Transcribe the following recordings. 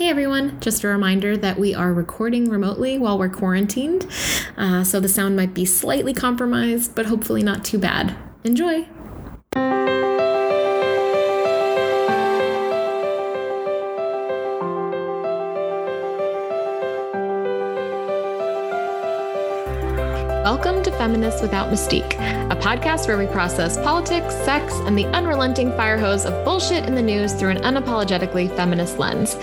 Hey everyone, just a reminder that we are recording remotely while we're quarantined, uh, so the sound might be slightly compromised, but hopefully not too bad. Enjoy! Welcome to Feminists Without Mystique, a podcast where we process politics, sex, and the unrelenting fire hose of bullshit in the news through an unapologetically feminist lens.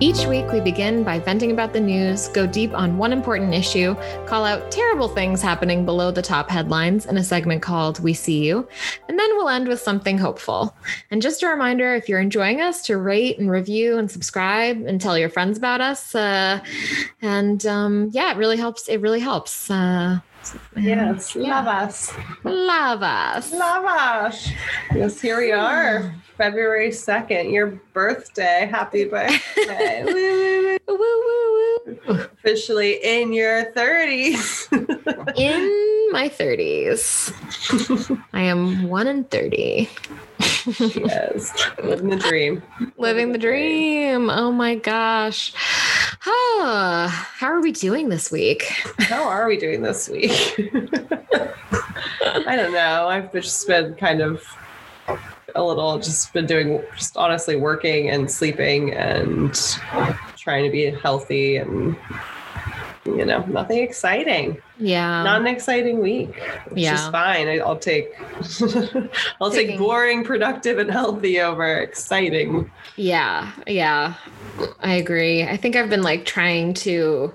Each week, we begin by venting about the news, go deep on one important issue, call out terrible things happening below the top headlines in a segment called We See You, and then we'll end with something hopeful. And just a reminder if you're enjoying us, to rate and review and subscribe and tell your friends about us. Uh, and um, yeah, it really helps. It really helps. Uh, Yes, yeah. love us. Love us. Love us. Yes, here we are. February 2nd, your birthday. Happy birthday. woo, woo, woo, woo. Officially in your 30s. in my 30s. I am 1 in 30. Yes, living the dream. Living the dream. Oh my gosh. Oh, how are we doing this week? How are we doing this week? I don't know. I've just been kind of a little just been doing just honestly working and sleeping and trying to be healthy and you know nothing exciting. Yeah. Not an exciting week which yeah. is fine i'll take i'll Taking. take boring productive and healthy over exciting. Yeah yeah. I agree. I think i've been like trying to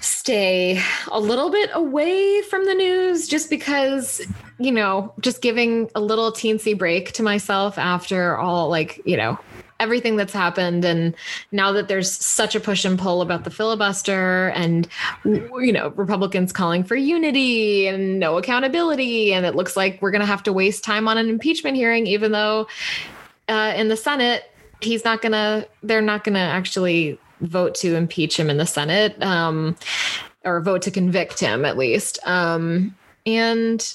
stay a little bit away from the news just because you know just giving a little teensy break to myself after all like you know everything that's happened. And now that there's such a push and pull about the filibuster and you know republicans calling for unity and no accountability and it looks like we're going to have to waste time on an impeachment hearing even though uh, in the senate he's not going to they're not going to actually vote to impeach him in the senate um, or vote to convict him at least. Um, and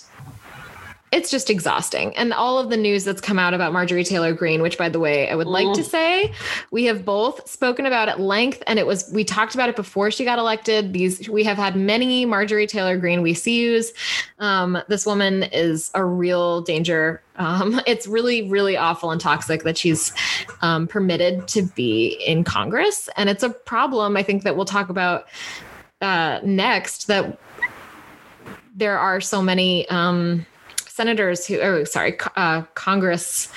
it's just exhausting. And all of the news that's come out about Marjorie Taylor Greene, which by the way, I would like to say we have both spoken about at length and it was we talked about it before she got elected. These we have had many Marjorie Taylor Greene we see use. Um, this woman is a real danger. Um, it's really, really awful and toxic that she's um, permitted to be in Congress. And it's a problem I think that we'll talk about uh, next that there are so many um, senators who, oh, sorry, uh, Congress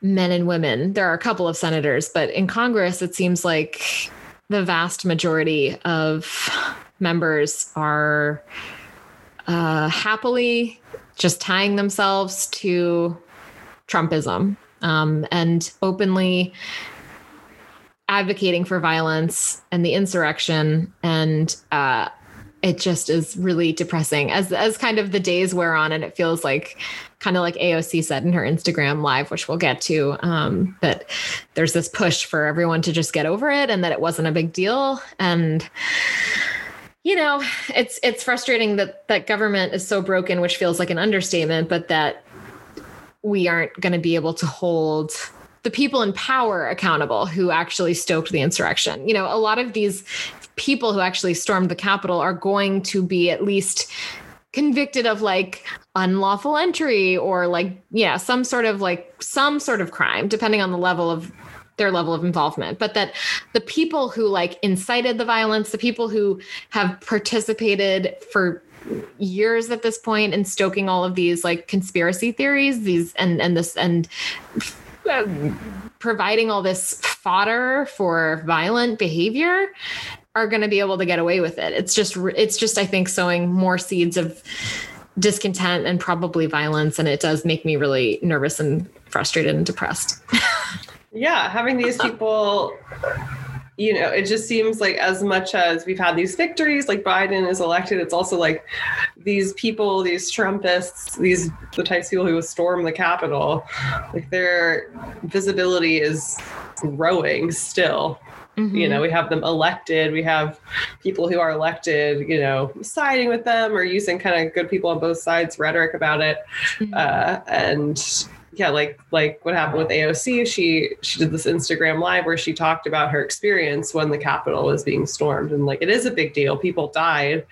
men and women. There are a couple of senators, but in Congress, it seems like the vast majority of members are uh, happily just tying themselves to Trumpism um, and openly advocating for violence and the insurrection and uh, it just is really depressing as as kind of the days wear on and it feels like kind of like AOC said in her Instagram live which we'll get to um, that there's this push for everyone to just get over it and that it wasn't a big deal and you know it's it's frustrating that that government is so broken which feels like an understatement but that we aren't going to be able to hold the people in power accountable who actually stoked the insurrection. You know, a lot of these people who actually stormed the Capitol are going to be at least convicted of like unlawful entry or like yeah some sort of like some sort of crime depending on the level of their level of involvement. But that the people who like incited the violence the people who have participated for years at this point in stoking all of these like conspiracy theories these and and this and uh, providing all this fodder for violent behavior are going to be able to get away with it. It's just it's just I think sowing more seeds of discontent and probably violence and it does make me really nervous and frustrated and depressed. yeah, having these people you know, it just seems like as much as we've had these victories, like Biden is elected, it's also like these people, these Trumpists, these the types of people who storm the Capitol, like their visibility is growing still. Mm-hmm. You know, we have them elected. We have people who are elected, you know, siding with them or using kind of good people on both sides rhetoric about it. Mm-hmm. Uh, and yeah, like like what happened with AOC, she she did this Instagram live where she talked about her experience when the Capitol was being stormed, and like it is a big deal. People died,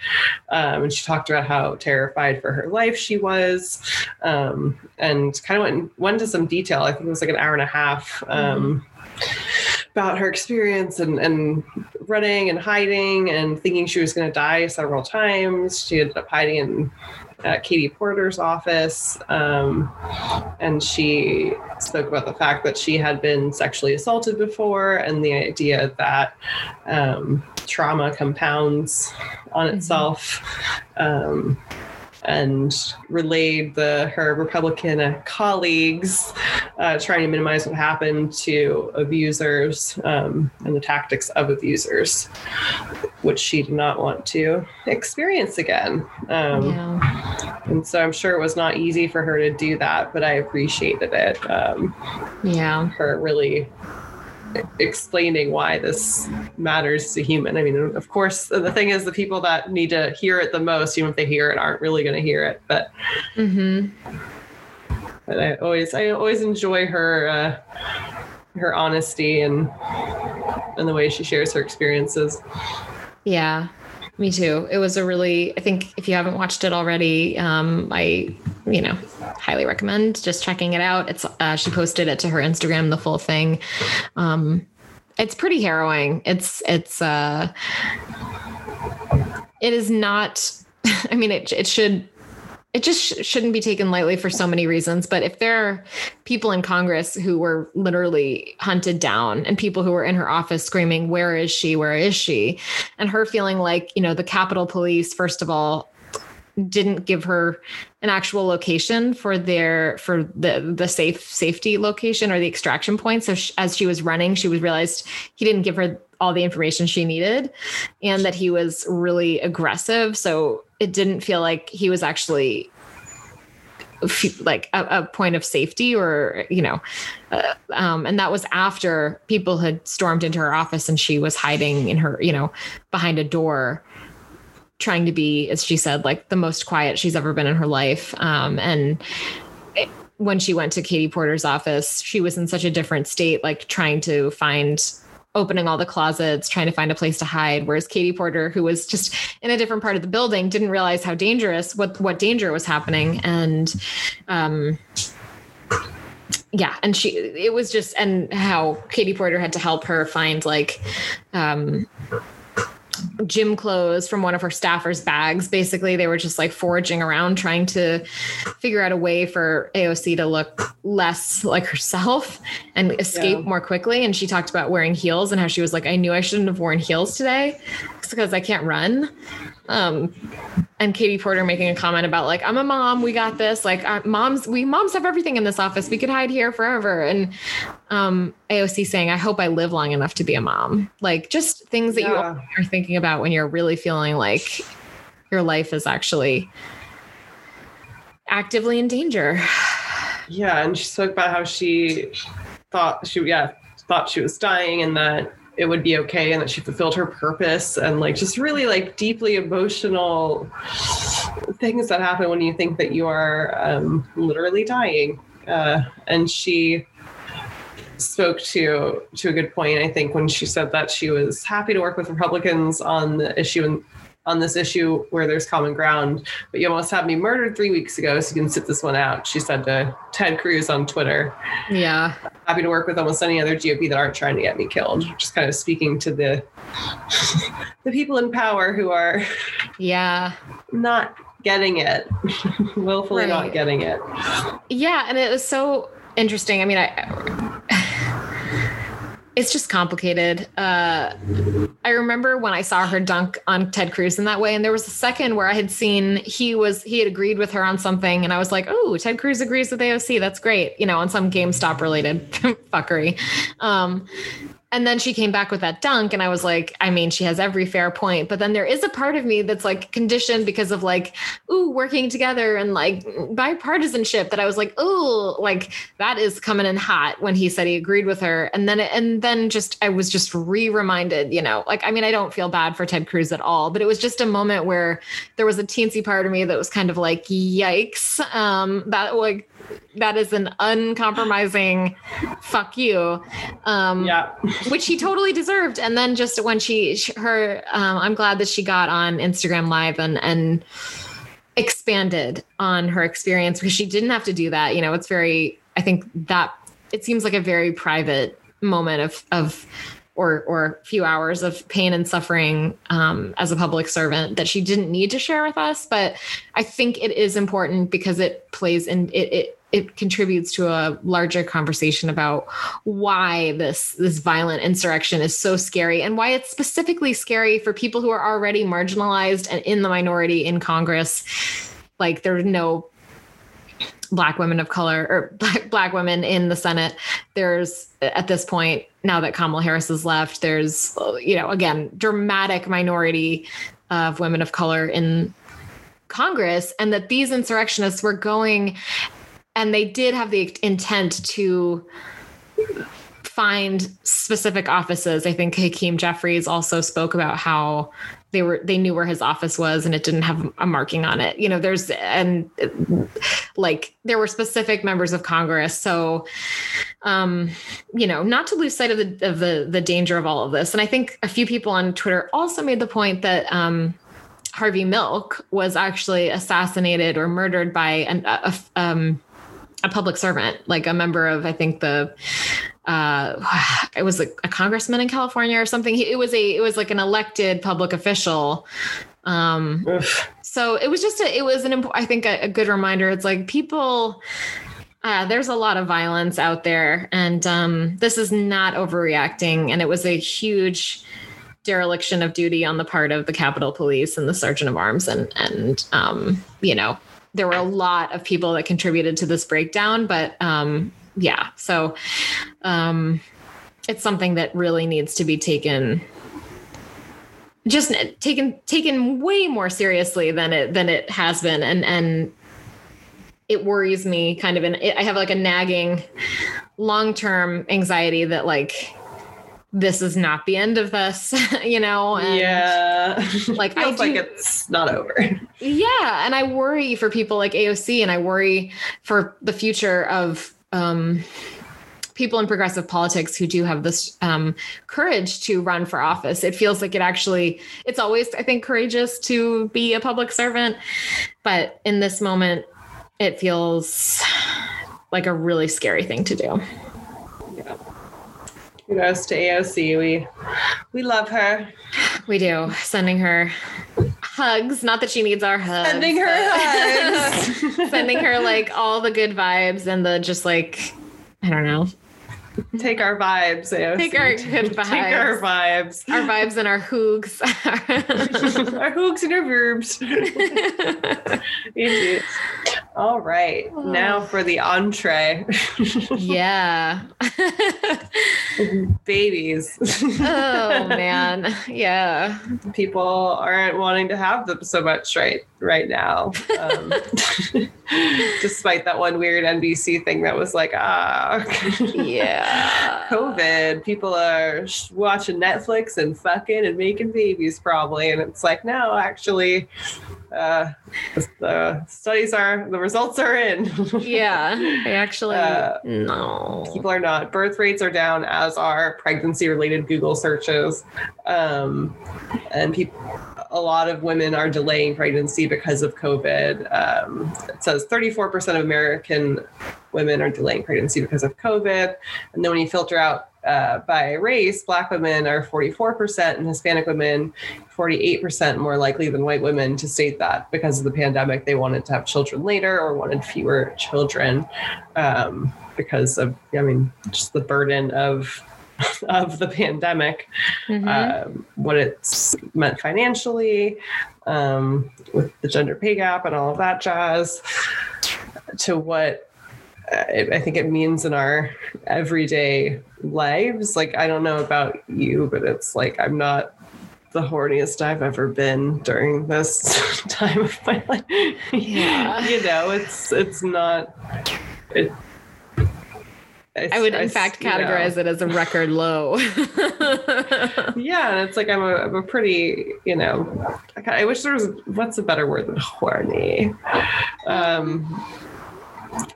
um, and she talked about how terrified for her life she was, um, and kind of went went into some detail. I think it was like an hour and a half. Um, mm-hmm about her experience and, and running and hiding and thinking she was going to die several times. She ended up hiding in at Katie Porter's office. Um, and she spoke about the fact that she had been sexually assaulted before and the idea that um, trauma compounds on mm-hmm. itself. Um, and relayed the her Republican colleagues uh, trying to minimize what happened to abusers um, and the tactics of abusers, which she did not want to experience again. Um, yeah. And so I'm sure it was not easy for her to do that, but I appreciated it. Um, yeah, her really explaining why this matters to human. I mean, of course, the thing is, the people that need to hear it the most, even if they hear it, aren't really going to hear it. But, mm-hmm. But I always, I always enjoy her, uh, her honesty and and the way she shares her experiences. Yeah, me too. It was a really, I think if you haven't watched it already, um, I, you know, highly recommend just checking it out. It's, uh, she posted it to her Instagram, the full thing. Um, it's pretty harrowing. It's, it's, uh, it is not, I mean, it, it should it just sh- shouldn't be taken lightly for so many reasons. But if there are people in Congress who were literally hunted down and people who were in her office screaming, Where is she? Where is she? And her feeling like, you know, the Capitol Police, first of all, didn't give her an actual location for their for the the safe safety location or the extraction point so she, as she was running she was realized he didn't give her all the information she needed and that he was really aggressive so it didn't feel like he was actually like a, a, point of safety or you know uh, um, and that was after people had stormed into her office and she was hiding in her you know behind a door trying to be as she said like the most quiet she's ever been in her life. Um, and it, when she went to katie porter's office she was in such a different state like trying to find opening all the closets, trying to find a place to hide. Whereas Katie Porter, who was just in a different part of the building, didn't realize how dangerous what what danger was happening. And um yeah, and she it was just and how Katie Porter had to help her find like um gym clothes from one of her staffers' bags. Basically, they were just like foraging around trying to figure out a way for AOC to look less like herself and escape yeah. more quickly. And she talked about wearing heels and how she was like, I knew I shouldn't have worn heels today because I can't run. Um, and Katie Porter making a comment about like, I'm a mom, we got this. Like uh, moms, we moms have everything in this office. We could hide here forever. And um, AOC saying, I hope I live long enough to be a mom. Like just things that yeah. you are thinking about when you're really feeling like your life is actually actively in danger. Yeah, and she spoke about how she thought she yeah thought she was dying and that it would be okay and that she fulfilled her purpose and like just really like deeply emotional things that happen when you think that you are um, literally dying uh, and she spoke to to a good point i think when she said that she was happy to work with republicans on the issue on this issue where there's common ground, but you almost had me murdered three weeks ago, so you can sit this one out. She said to Ted Cruz on Twitter. Yeah. Happy to work with almost any other GOP that aren't trying to get me killed. Just kind of speaking to the the people in power who are yeah not getting it, willfully right. not getting it. Yeah, and it was so interesting. I mean, I it's just complicated. Uh, I remember when I saw her dunk on Ted Cruz in that way, and there was a second where I had seen he was he had agreed with her on something, and I was like, "Oh, Ted Cruz agrees with AOC. That's great," you know, on some GameStop related fuckery. Um, and then she came back with that dunk and i was like i mean she has every fair point. But then there is a part of me that's like conditioned because of like ooh working together and like bipartisanship that i was like ooh like that is coming in hot when he said he agreed with her. And then and then just i was just re-reminded you know like i mean i don't feel bad for ted cruz at all but it was just a moment where there was a teensy part of me that was kind of like yikes. Um that like that is an uncompromising fuck you. Um, yeah. which he totally deserved. And then just when she, she her, um, I'm glad that she got on Instagram Live and and expanded on her experience because she didn't have to do that. You know, it's very. I think that it seems like a very private moment of of or or few hours of pain and suffering um, as a public servant that she didn't need to share with us. But I think it is important because it plays in it. it it contributes to a larger conversation about why this this violent insurrection is so scary and why it's specifically scary for people who are already marginalized and in the minority in Congress. Like there's no black women of color or black, black women in the Senate. There's at this point now that Kamala Harris has left. There's you know again dramatic minority of women of color in Congress, and that these insurrectionists were going and they did have the intent to find specific offices. I think Hakeem Jeffries also spoke about how they were they knew where his office was and it didn't have a marking on it. You know, there's and like there were specific members of Congress. So um, you know, not to lose sight of the of the the danger of all of this. And I think a few people on Twitter also made the point that um Harvey Milk was actually assassinated or murdered by an, a, a um, a public servant, like a member of, I think the, uh, it was a, a congressman in California or something. He, it was a, it was like an elected public official. Um, so it was just a, it was an, I think a, a good reminder. It's like people, uh, there's a lot of violence out there and um, this is not overreacting. And it was a huge, dereliction of duty on the part of the Capitol Police and the Sergeant of Arms, and and um, you know there were a lot of people that contributed to this breakdown, but um, yeah, so um, it's something that really needs to be taken just taken taken way more seriously than it than it has been. And and it worries me kind of and i have like a nagging long-term anxiety that like this is not the end of this, you know? And yeah. Like I do, like it's not over. Yeah. And I worry for people like AOC and I worry for the future of um, people in progressive politics who do have this um, courage to run for office. It feels like it actually, it's always, I think, courageous to be a public servant. But in this moment, it feels like a really scary thing to do. Kudos to AOC. We we love her. We do. Sending her hugs. Not that she needs our hugs. Sending her hugs. sending her like all the good vibes and the just like I don't know. Take our vibes, AOC. Take our good vibes. Take our vibes. Our vibes and our hoogs. our hoogs and our verbs. Indeed. All right. Oh. Now for the entree. yeah. Babies. oh man. Yeah. People aren't wanting to have them so much right right now. Um, despite that one weird NBC thing that was like, ah, yeah, COVID. People are watching Netflix and fucking and making babies probably, and it's like, no, actually, uh, the studies are the results are in. yeah, they actually uh, no. People are not. Birth rates are down, as are pregnancy related Google searches, um, and people a lot of women are delaying pregnancy because of COVID. Um, it says 34% of American women are delaying pregnancy because of COVID. And then when you filter out uh, by race, Black women are 44% and Hispanic women 48% more likely than white women to state that because of the pandemic, they wanted to have children later or wanted fewer children um, because of, I mean, just the burden of of the pandemic, mm-hmm. um, what it's meant financially, um, with the gender pay gap and all of that jazz, to what I think it means in our everyday lives. Like, I don't know about you, but it's like I'm not the horniest I've ever been during this time of my life. Yeah. you know, it's it's not it I, I would, in I, fact, categorize know. it as a record low. yeah, and it's like I'm a, I'm a pretty, you know, I, I, wish there was what's a better word than horny. Um,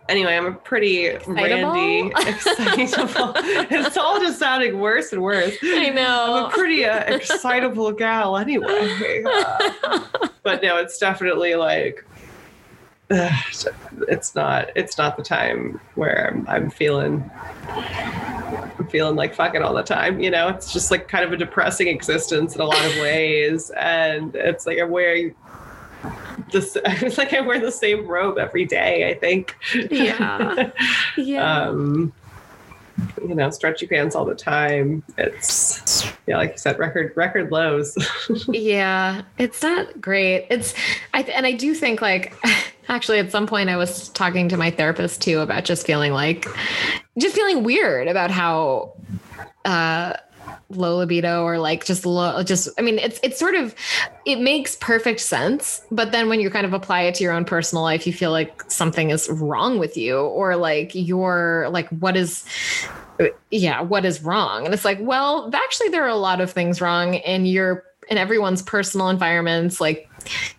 anyway, I'm a pretty randy, excitable. it's all just sounding worse and worse. I know. I'm a pretty uh, excitable gal anyway. Uh, but no, it's definitely like ugh, it's not it's not the time where I'm, I'm feeling I'm feeling like fucking all the time. You know, it's just like kind of a depressing existence in a lot of ways, and it's like I'm wearing this. It's like I wear the same robe every day. I think. Yeah. Yeah. um, you know, stretchy pants all the time. It's yeah, like you said, record record lows. yeah it's not great it's i and i do think like actually at some point i was talking to my therapist too about just feeling like just feeling weird about how uh low libido or like just low just i mean it's it's sort of it makes perfect sense but then when you kind of apply it to your own personal life you feel like something is wrong with you or like you're like what is yeah what is wrong? And it's like well actually there are a lot of things wrong in your in everyone's personal environments. Like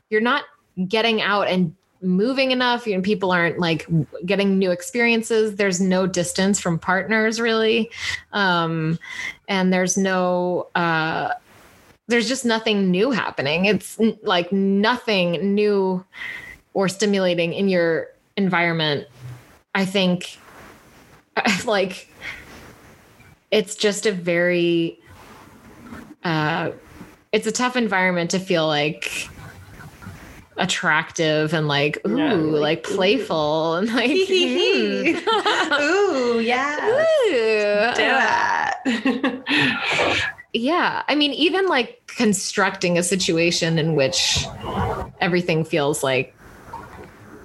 you're not getting out and moving enough know people aren't like getting new experiences. There's no distance from partners really. Um and there's no uh there's just nothing new happening. It's n- like nothing new or stimulating in your environment. I think like it's just a very uh it's a tough environment to feel like attractive and like ooh Yeah, like, like, ooh. playful and like hmm. Ooh, yeah. Ooh. it. yeah i mean even like constructing a situation in which everything feels like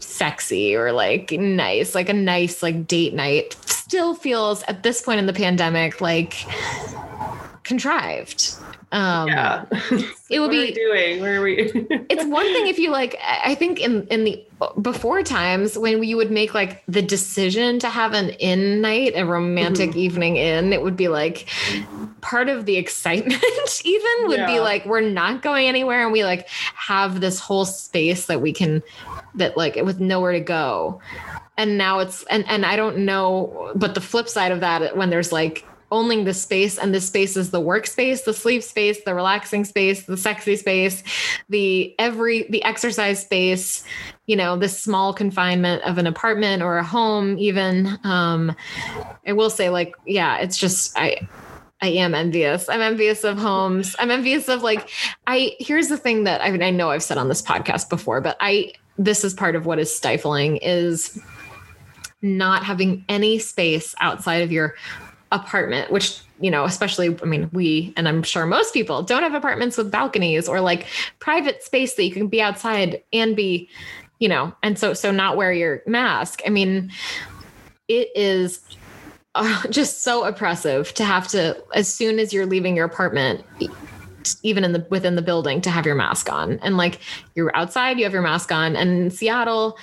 sexy or like nice like a nice like date night still feels at this point in the pandemic like contrived um yeah. it would what are we be doing? Where are we? it's one thing if you like i think in in the before times when you would make like the decision to have an in night a romantic Mm-hmm. evening in it would be like part of the excitement even would be like we're not going anywhere and we like have this whole space that we can that like with nowhere to go and now it's and and i don't know but the flip side of that when there's like owning the space and the space is the workspace the sleep space the relaxing space the sexy space the every the exercise space you know this small confinement of an apartment or a home even um i will say like yeah it's just i I am envious. I'm envious of homes. I'm envious of like I here's the thing that I mean I know I've said on this podcast before, but I this is part of what is stifling is not having any space outside of your apartment, which you know, especially I mean, we and I'm sure most people don't have apartments with balconies or like private space that you can be outside and be, you know, and so so not wear your mask. I mean, it is uh, just so oppressive to have to as soon as you're leaving your apartment even in the within the building to have your mask on and like you're outside you have your mask on and in seattle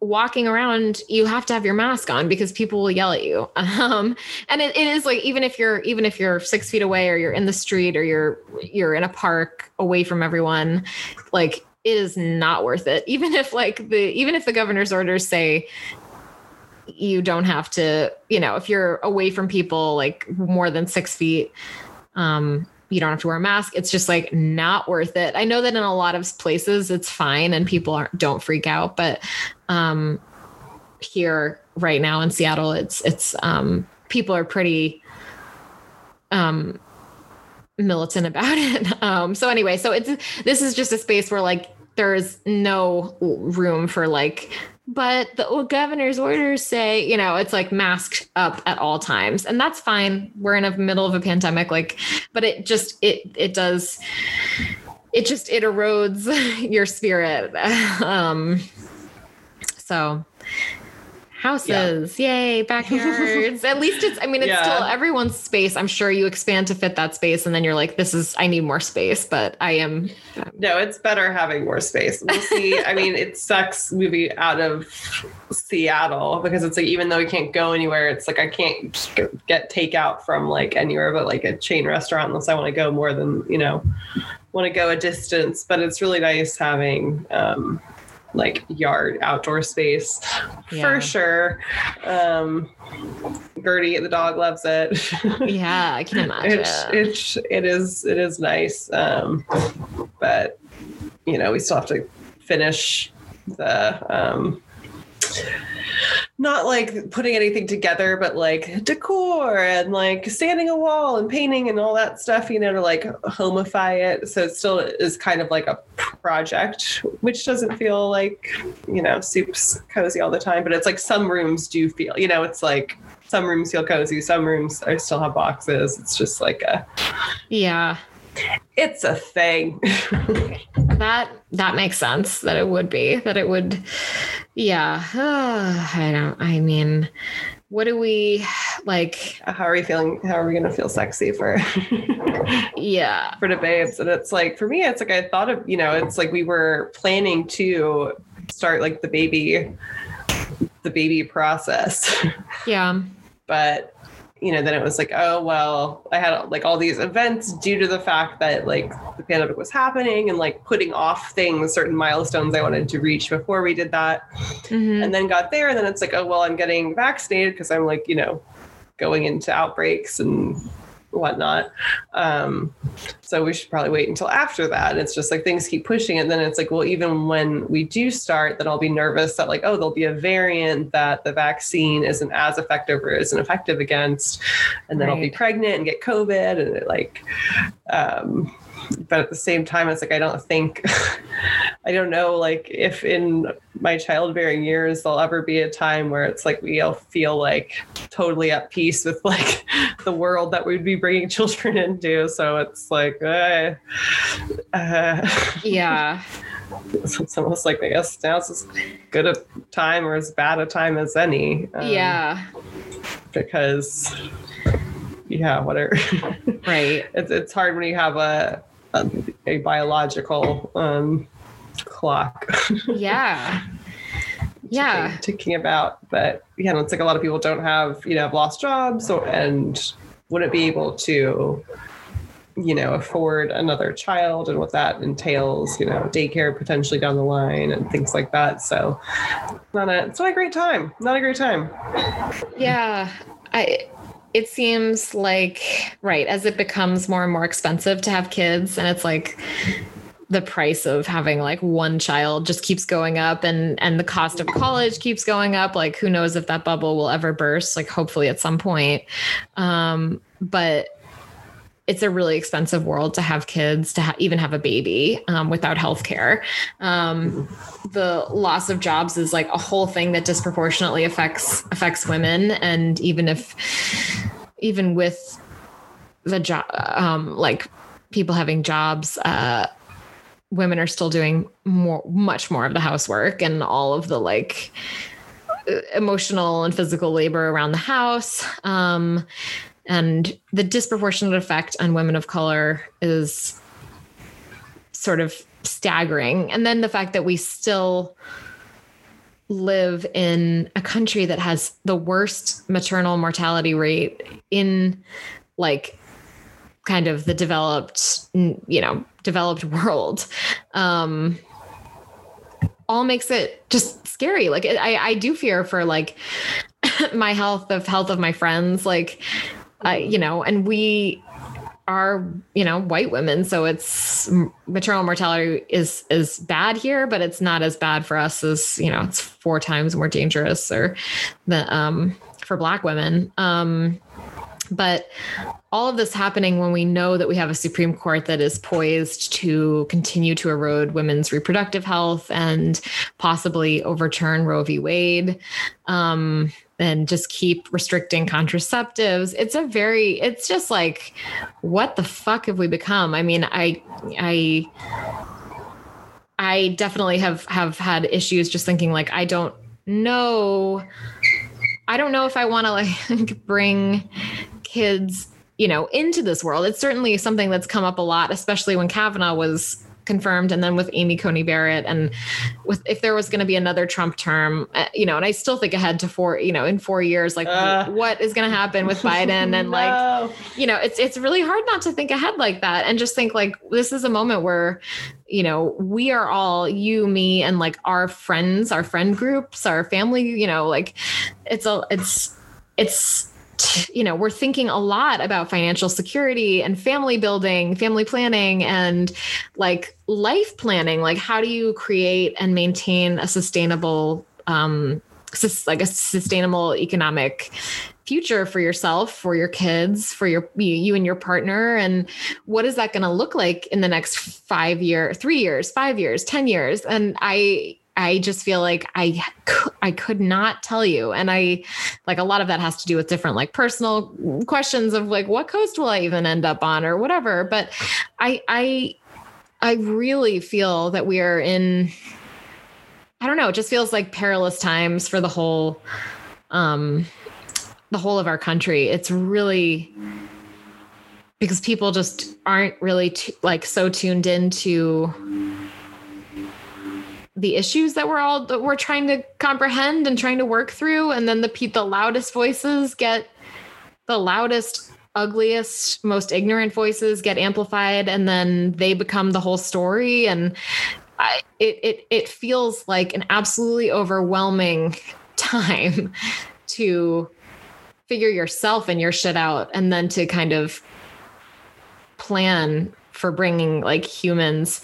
walking around you have to have your mask on because people will yell at you. Um and it, it is like even if you're even if you're six feet away or you're in the street or you're you're in a park away from everyone like it is not worth it. Even if like the even if the governor's orders say you don't have to you know if you're away from people like more than six feet um you don't have to wear a mask. It's just like not worth it. I know that in a lot of places it's fine and people don't freak out but um here right now in seattle it's it's um people are pretty um militant about it. Um so anyway so it's this is just a space where like there's no room for like but the governor's orders say you know it's like masked up at all times. And that's fine. We're in the middle of a pandemic like but it just it it does it just it erodes your spirit. Um so houses yay backyards at least it's i mean it's Yeah. still everyone's space i'm sure you expand to fit that space and then you're like this is i need more space but i am no, it's better having more space. We'll see. I mean, it sucks moving out of Seattle because it's like even though we can't go anywhere, it's like I can't get takeout from like anywhere but like a chain restaurant unless I want to go more than you know want to go a distance. But it's really nice having um, like yard outdoor space Yeah. for sure. Um, Gertie the dog loves it. Yeah, I can imagine. it's it's it is it is nice. Um, but you know we still have to finish the um not like putting anything together, but like decor and like sanding a wall and painting and all that stuff, you know, to like homify it. So it still is kind of like a project, which doesn't feel like, you know, soup's cozy all the time, but it's like some rooms do feel, you know, it's like some rooms feel cozy, some rooms I still have boxes. It's just like a, yeah. It's a thing. That that makes sense that it would be that it would yeah I don't I mean what do we like How are we feeling? How are we going to feel sexy for? yeah for the babes and it's like for me it's like i thought of you know it's like we were planning to start like the baby the baby process yeah but you know then it was like oh well i had like all these events due to the fact that like the pandemic was happening and like putting off things certain milestones i wanted to reach before we did that Mhm. and then got there and then it's like oh well i'm getting vaccinated because i'm like you know going into outbreaks and whatnot. Um so we should probably wait until after that. And it's just like things keep pushing. And then it's like well even when we do start then i'll be nervous that like oh there'll be a variant that the vaccine isn't as effective or isn't effective against. And then i'll be pregnant and get covid and it like um but at the same time it's like i don't think i don't know like if in my childbearing years there'll ever be a time where it's like we all feel like totally at peace with like the world that we'd be bringing children into. So it's like uh, uh, yeah. it's, almost like i guess now it's as good a time or as bad a time as any um, yeah. because yeah whatever. Right. It's, it's hard when you have a a, a biological um, clock yeah yeah ticking, ticking about. But yeah, it's like a lot of people don't have, you know, have lost jobs or, and wouldn't be able to, you know, afford another child and what that entails, you know, daycare potentially down the line and things like that. So not a, it's not a great time. Not a great time. yeah i it seems like right as it becomes more and more expensive to have kids and it's like the price of having like one child just keeps going up and and the cost of college keeps going up like who knows if that bubble will ever burst like hopefully at some point. Um but it's a really expensive world to have kids to ha- even have a baby um, without healthcare. Um, the loss of jobs is like a whole thing that disproportionately affects affects women. And even if even with the job um, like people having jobs uh, women are still doing more much more of the housework and all of the like uh, emotional and physical labor around the house. Um, and the disproportionate effect on women of color is sort of staggering. And then the fact that we still live in a country that has the worst maternal mortality rate in like kind of the developed you know developed world um all makes it just scary. Like i i do fear for like my health of health of my friends. Like You know and we are you know white women so it's maternal mortality is is bad here but it's not as bad for us as you know it's four times more dangerous or the um for black women um but all of this happening when we know that we have a Supreme Court that is poised to continue to erode women's reproductive health and possibly overturn Roe v. Wade um, and just keep restricting contraceptives. It's a very, it's just like, what the fuck have we become? I mean, I, I, I definitely have have had issues just thinking like I don't know I don't know if I want to like bring kids, you know, into this world. It's certainly something that's come up a lot, especially when Kavanaugh was confirmed and then with amy coney barrett and with if there was going to be another trump term uh, you know and i still think ahead to four you know in four years like Uh. what is going to happen with biden and like you know it's it's really hard not to think ahead like that and just think like this is a moment where you know we are all you me and like our friends our friend groups our family you know like it's a it's it's you know we're thinking a lot about financial security and family building family planning and like life planning. Like how do you create and maintain a sustainable um like a sustainable economic future for yourself for your kids for your you, you and your partner? And what is that going to look like in the next 5 year 3 years 5 years 10 years? And i I just feel like I I could not tell you and I like a lot of that has to do with different like personal questions of like what coast will I even end up on or whatever but I I I really feel that we are in I don't know, it just feels like perilous times for the whole um the whole of our country. It's really because people just aren't really t- like so tuned into the issues that we're all that we're trying to comprehend and trying to work through. And then the the loudest voices get the loudest ugliest most ignorant voices get amplified. And then they become the whole story. And I, it it it feels like an absolutely overwhelming time to figure yourself and your shit out. And then to kind of plan for bringing like humans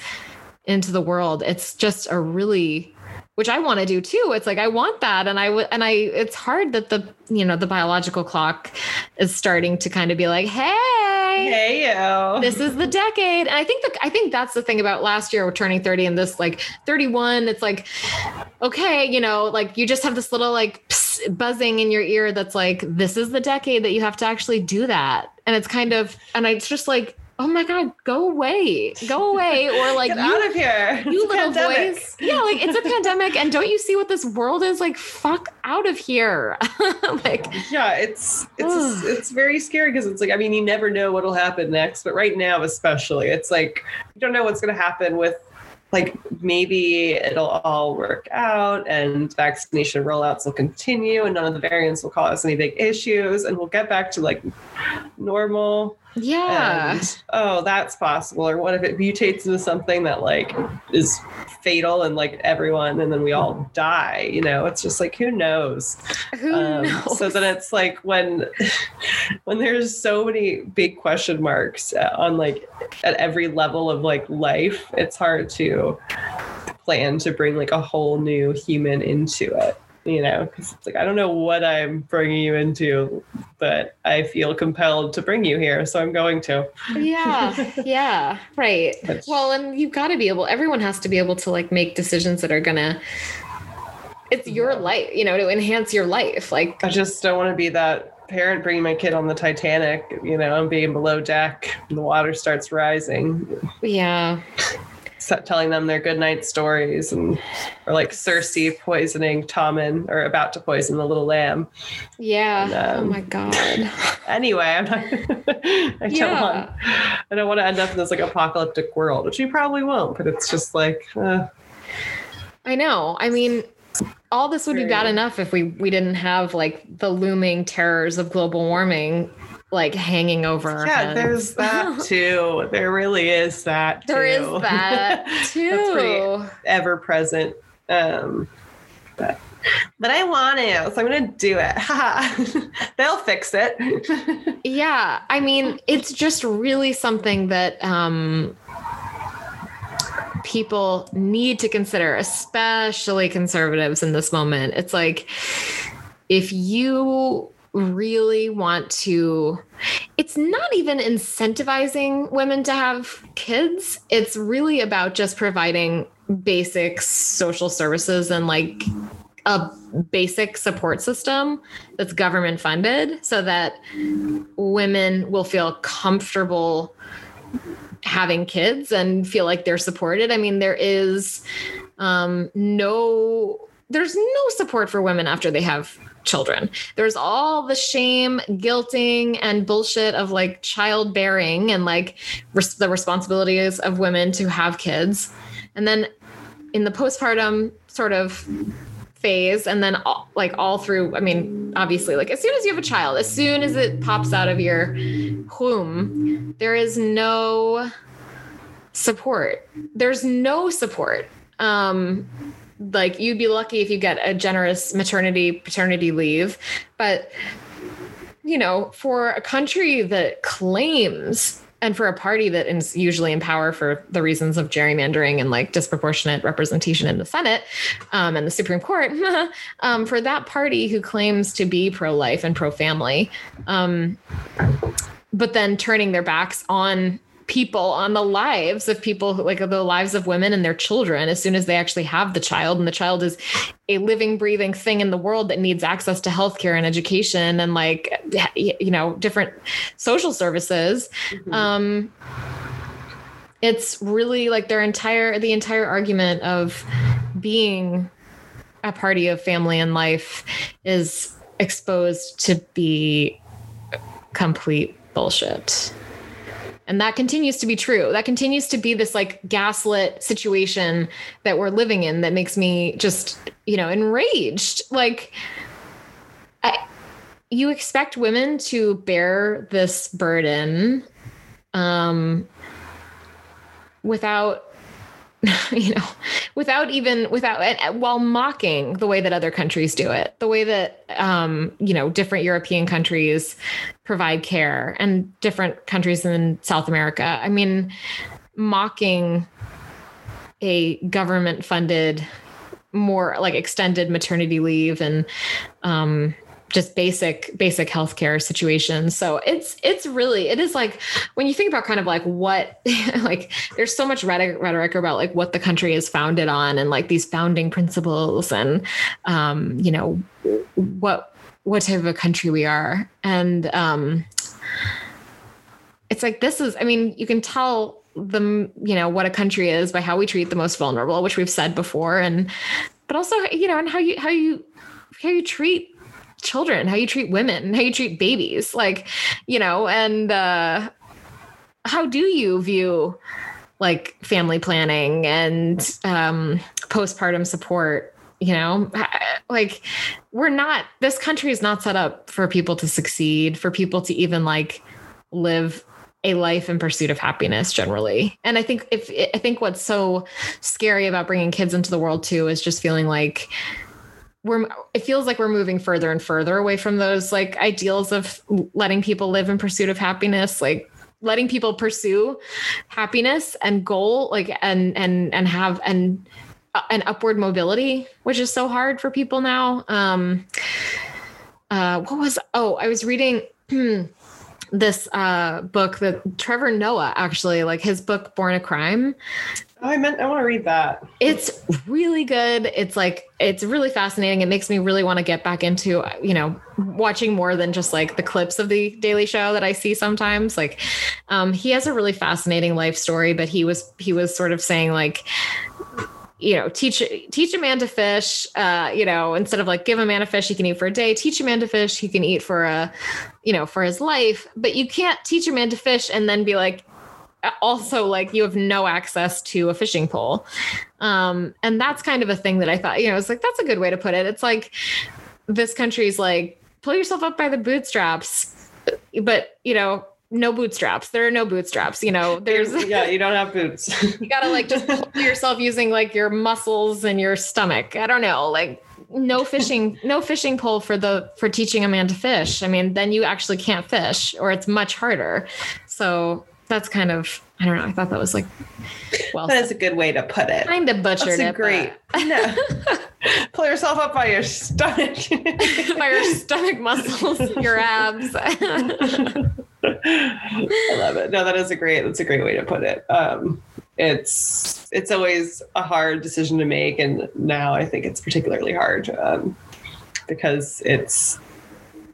into the world it's just a really which i want to do too. It's like i want that and i would and i it's hard that the you know the biological clock is starting to kind of be like hey Hey yo. this is the decade. And i think that i think that's the thing about last year we're turning 30 and this like 31 it's like okay you know like you just have this little like buzzing in your ear that's like this is the decade that you have to actually do that. And it's kind of and it's just like oh my god go away go away or like Get you out of here. you It's little voice. Yeah, like it's a pandemic, and don't you see what this world is? Like, fuck out of here. like, Yeah, it's it's it's very scary because it's like I mean you never know what'll happen next, but right now especially it's like you don't know what's going to happen with like maybe it'll all work out and vaccination rollouts will continue and none of the variants will cause any big issues and we'll get back to like normal yeah. and oh that's possible or what if it mutates into something that like is fatal and like everyone and then we all die you know it's just like who knows Who um, knows? so then it's like when when there's so many big question marks uh, on like at every level of like life it's hard to plan to bring like a whole new human into it you know because it's like i don't know what i'm bringing you into but i feel compelled to bring you here so i'm going to yeah, yeah, right. Well, and you've got to be able. Everyone has to be able to like make decisions that are gonna. It's your life, you know, to enhance your life. Like, i just don't want to be that parent bringing my kid on the titanic you know and being below deck and the water starts rising yeah, telling them their good night stories and or like Cersei poisoning Tommen or about to poison the little lamb. yeah. And, oh um, my god. Anyway, I'm not I don't Yeah. want I don't want to end up in this like apocalyptic world, which you probably won't, but it's just like uh, I know. I mean, all this would be bad enough if we we didn't have like the looming terrors of global warming like hanging over yeah, there's that too. There really is that too. There is that too. That's ever present. Um but but I want to, so I'm gonna do it. They'll fix it. Yeah, I mean, it's just really something that um people need to consider, especially conservatives in this moment. It's like if you really want to it's not even incentivizing women to have kids. It's really about just providing basic social services and like a basic support system that's government funded so that women will feel comfortable having kids and feel like they're supported. I mean, there is um, no there's no support for women after they have children. There's all the shame, guilting, and bullshit of like childbearing and like res- the responsibilities of women to have kids. And then in the postpartum sort of phase and then all, like all through i mean obviously like as soon as you have a child as soon as it pops out of your womb there is no support there's no support um like you'd be lucky if you get a generous maternity paternity leave. But you know for a country that claims and for a party that is usually in power for the reasons of gerrymandering and like disproportionate representation in the Senate um, and the Supreme Court, um, for that party who claims to be pro life and pro family, um, but then turning their backs on people on the lives of people who, like the lives of women and their children as soon as they actually have the child. And the child is a living breathing thing in the world that needs access to healthcare and education and like you know different social services. Mm-hmm. um it's really like their entire the entire argument of being a party of family and life is exposed to be complete bullshit and that continues to be true. That continues to be this like gaslit situation that we're living in that makes me just, you know, enraged. Like, I, you expect women to bear this burden um, without you know, without even without while mocking the way that other countries do it, the way that um, you know different European countries provide care and different countries in South America. I mean, mocking a government funded more like extended maternity leave and um, just basic basic healthcare situations. So it's it's really it is like when you think about kind of like what like there's so much rhetoric, rhetoric about like what the country is founded on and like these founding principles and um, you know what what type of a country we are and um, it's like this is I mean you can tell the you know what a country is by how we treat the most vulnerable which we've said before and but also you know and how you how you how you treat children, how you treat women, how you treat babies, like, you know, and uh, how do you view like family planning and um, postpartum support? You know, like we're not, this country is not set up for people to succeed, for people to even like live a life in pursuit of happiness generally. And I think if I think what's so scary about bringing kids into the world too is just feeling like we're it feels like we're moving further and further away from those like ideals of letting people live in pursuit of happiness like letting people pursue happiness and goal like and and and have and uh, an upward mobility which is so hard for people now. Um uh what was oh i was reading this uh book that Trevor Noah actually like his book Born a Crime Oh, I meant I want to read that. It's really good. It's like it's really fascinating. It makes me really want to get back into, you know, watching more than just like the clips of the Daily Show that I see sometimes. Like um he has a really fascinating life story, but he was he was sort of saying like you know, teach teach a man to fish. Uh, you know, instead of like give a man a fish he can eat for a day, teach a man to fish he can eat for a, you know, for his life. But you can't teach a man to fish and then be like, also like you have no access to a fishing pole. Um, and that's kind of a thing that I thought, you know, it's like that's a good way to put it. It's like this country's like pull yourself up by the bootstraps, but you know, no bootstraps. There are no bootstraps. You know, there's yeah, you don't have boots. you gotta like just pull yourself using like your muscles and your stomach. I don't know, like no fishing no fishing pole for the for teaching a man to fish i mean then you actually can't fish or it's much harder so that's kind of I don't know. I thought that was like well. That is a good way to put it. Kind of butchered that's it. Great. No. Pull yourself up by your stomach. by your stomach muscles, your abs. I love it. No, that is a great. That's a great way to put it. Um, it's it's always a hard decision to make, and now I think it's particularly hard um, because it's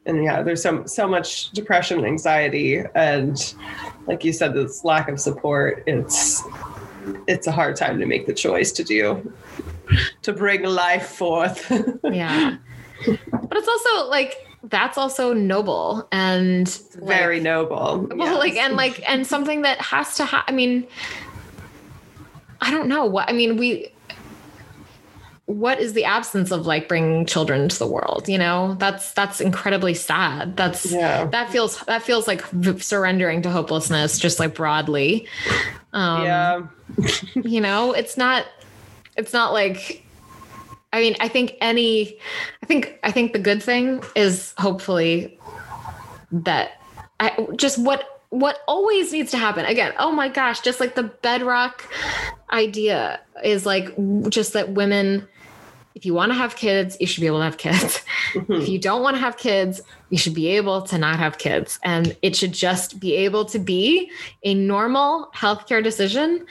and yeah, there's so so much depression anxiety, and like you said, this lack of support. It's it's a hard time to make the choice to do to bring life forth. yeah. but it's also like that's also noble and very like, noble. Well, yes. like and like and something that has to ha- I mean I don't know what I mean we what is the absence of like bringing children to the world you know that's that's incredibly sad that's Yeah. that feels that feels like v- surrendering to hopelessness just like broadly um yeah. you know it's not it's not like i mean i think any i think i think the good thing is hopefully that i just what what always needs to happen. Again oh my gosh just like the bedrock idea is like just that women if you want to have kids you should be able to have kids. Mm-hmm. If you don't want to have kids you should be able to not have kids. And it should just be able to be a normal healthcare decision.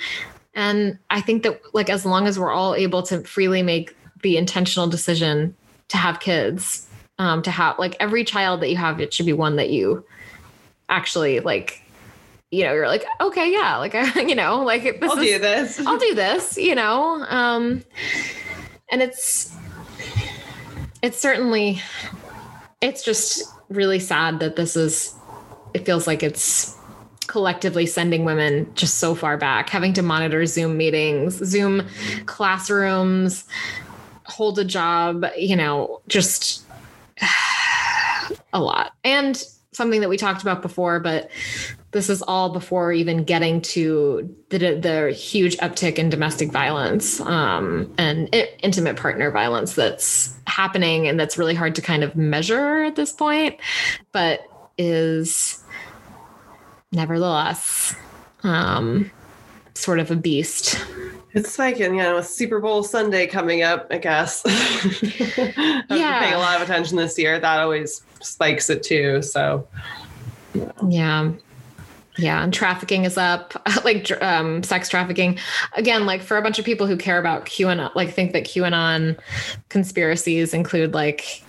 And i think that like as long as we're all able to freely make the intentional decision to have kids um, to have like every child that you have it should be one that you actually like you know you're like okay yeah like I, you know like this I'll is, do this. I'll do this, you know. Um and it's it's certainly it's just really sad that this is it feels like it's collectively sending women just so far back, having to monitor Zoom meetings, Zoom classrooms, hold a job, you know, just a lot. And something that we talked about before, but this is all before even getting to the, the huge uptick in domestic violence um, and intimate partner violence that's happening and that's really hard to kind of measure at this point, but is nevertheless um, sort of a beast. It's like, you know, with Super Bowl Sunday coming up, I guess. Yeah. paying a lot of attention this year. That always spikes it too. So, Yeah. Yeah, and trafficking is up, like um, sex trafficking. Again, like for a bunch of people who care about QAnon, like think that QAnon conspiracies include like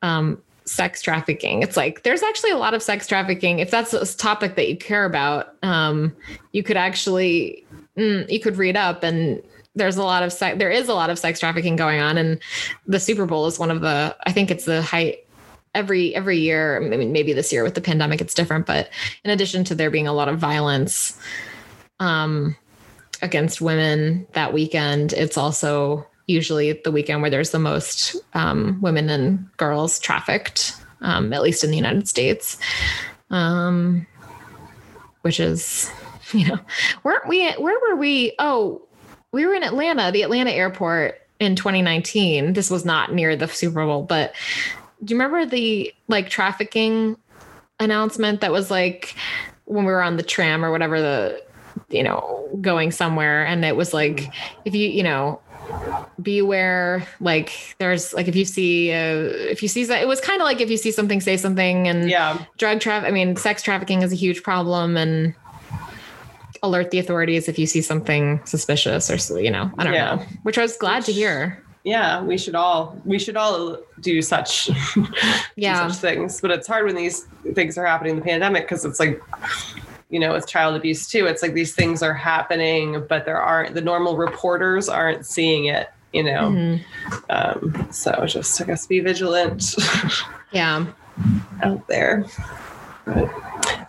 um, sex trafficking. It's like there's actually a lot of sex trafficking. If that's a topic that you care about, um, you could actually mm, you could read up and there's a lot of sex there is a lot of sex trafficking going on and the super bowl is one of the i think it's the height every every year I mean, maybe this year with the pandemic it's different but in addition to there being a lot of violence um against women that weekend it's also usually the weekend where there's the most um, women and girls trafficked um, at least in the united states. Um which is you know weren't we where were we? Oh we were in atlanta the atlanta airport in 2019 this was not near the super bowl but do you remember the like trafficking announcement that was like when we were on the tram or whatever the you know going somewhere and it was like if you you know be aware like there's like if you see uh, if you see that it was kind of like if you see something say something and yeah. drug traffic i mean sex trafficking is a huge problem and alert the authorities if you see something suspicious or you know i don't Yeah. know which i was glad to hear Yeah. We should all, we should all do such, do yeah such things. But it's hard when these things are happening in the pandemic because it's like, you know, with child abuse too, it's like these things are happening, but there aren't, the normal reporters aren't seeing it, you know? Mhm. Um, so just, I guess, be vigilant yeah out there. But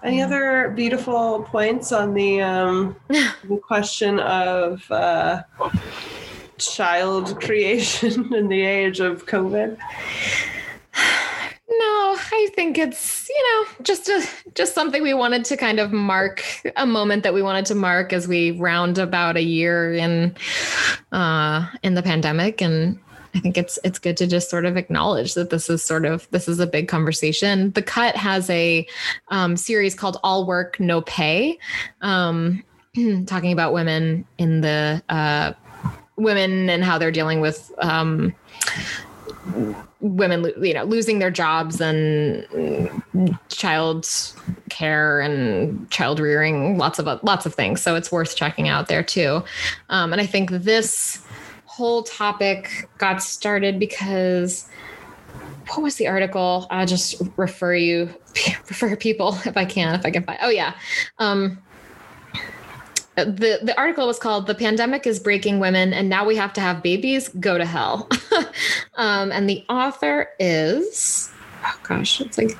any other beautiful points on the, um, the question of uh, child creation in the age of COVID? No, I think it's you know just a just something we wanted to kind of mark a moment that we wanted to mark as we round about a year in uh in the pandemic and I think it's it's good to just sort of acknowledge that this is sort of this is a big conversation. The Cut has a um, series called All Work No Pay, um, talking about women in the uh, women and how they're dealing with um, women, you know, losing their jobs and child care and child rearing, lots of lots of things. So it's worth checking out there too. Um, and I think this whole topic got started because what was the article? I'll just refer you refer people if I can, if I can find. Oh yeah. Um, the the article was called "The Pandemic is Breaking Women, and Now We Have to Have Babies. Go to Hell." um, and the author is, oh gosh, it's like,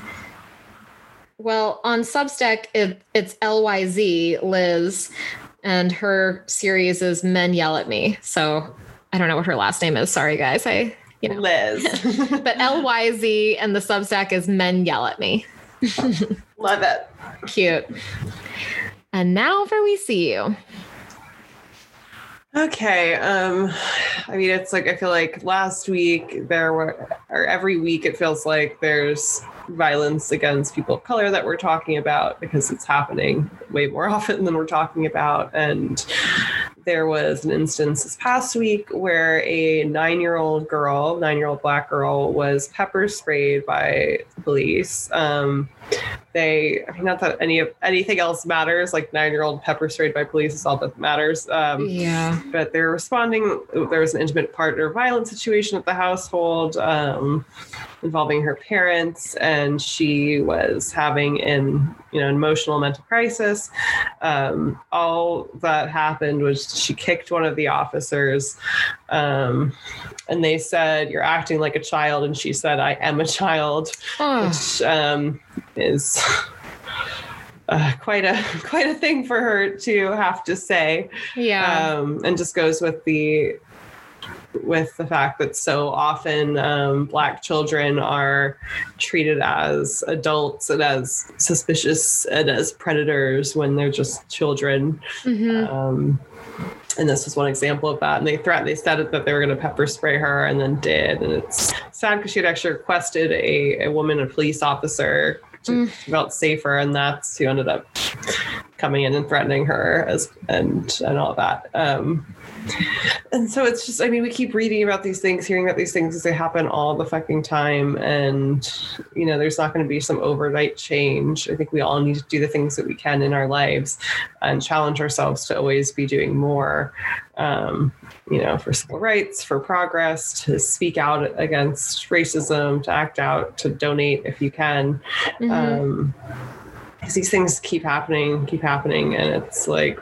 well, on Substack, it, it's LYZ, Liz, and her series is Men Yell at Me. So I don't know what her last name is. Sorry, guys. I, you know. Liz. but LYZ and the Substack is Men Yell at Me. Love it. Cute. And now for We See You. Okay. Um, I mean, it's like I feel like last week there were, or every week it feels like there's violence against people of color that we're talking about because it's happening way more often than we're talking about. And there was an instance this past week where a nine year old girl, nine year old black girl, was pepper sprayed by police. Um, they, I mean, not that any of anything else matters, like nine year old pepper sprayed by police is all that matters. Um, yeah. But they're responding. There was an intimate partner violence situation at the household. Um, involving her parents and she was having an you know emotional mental crisis. Um, all that happened was she kicked one of the officers um, and they said you're acting like a child and she said i am a child Oh, which um, is uh, quite a quite a thing for her to have to say. Yeah. um, and just goes with the with the fact that so often um, black children are treated as adults and as suspicious and as predators when they're just children. Mhm. um, and this was one example of that. And they threatened they said that they were going to pepper spray her and then did. And it's sad because she had actually requested a, a woman a police officer to Mm. felt safer. And that's who ended up coming in and threatening her as and and all that. Um and so it's just i mean we keep reading about these things hearing about these things as they happen all the fucking time. And you know there's not going to be some overnight change. I think we all need to do the things that we can in our lives and challenge ourselves to always be doing more um, you know for civil rights for progress to speak out against racism to act out to donate if you can. Mhm. um because these things keep happening keep happening and it's like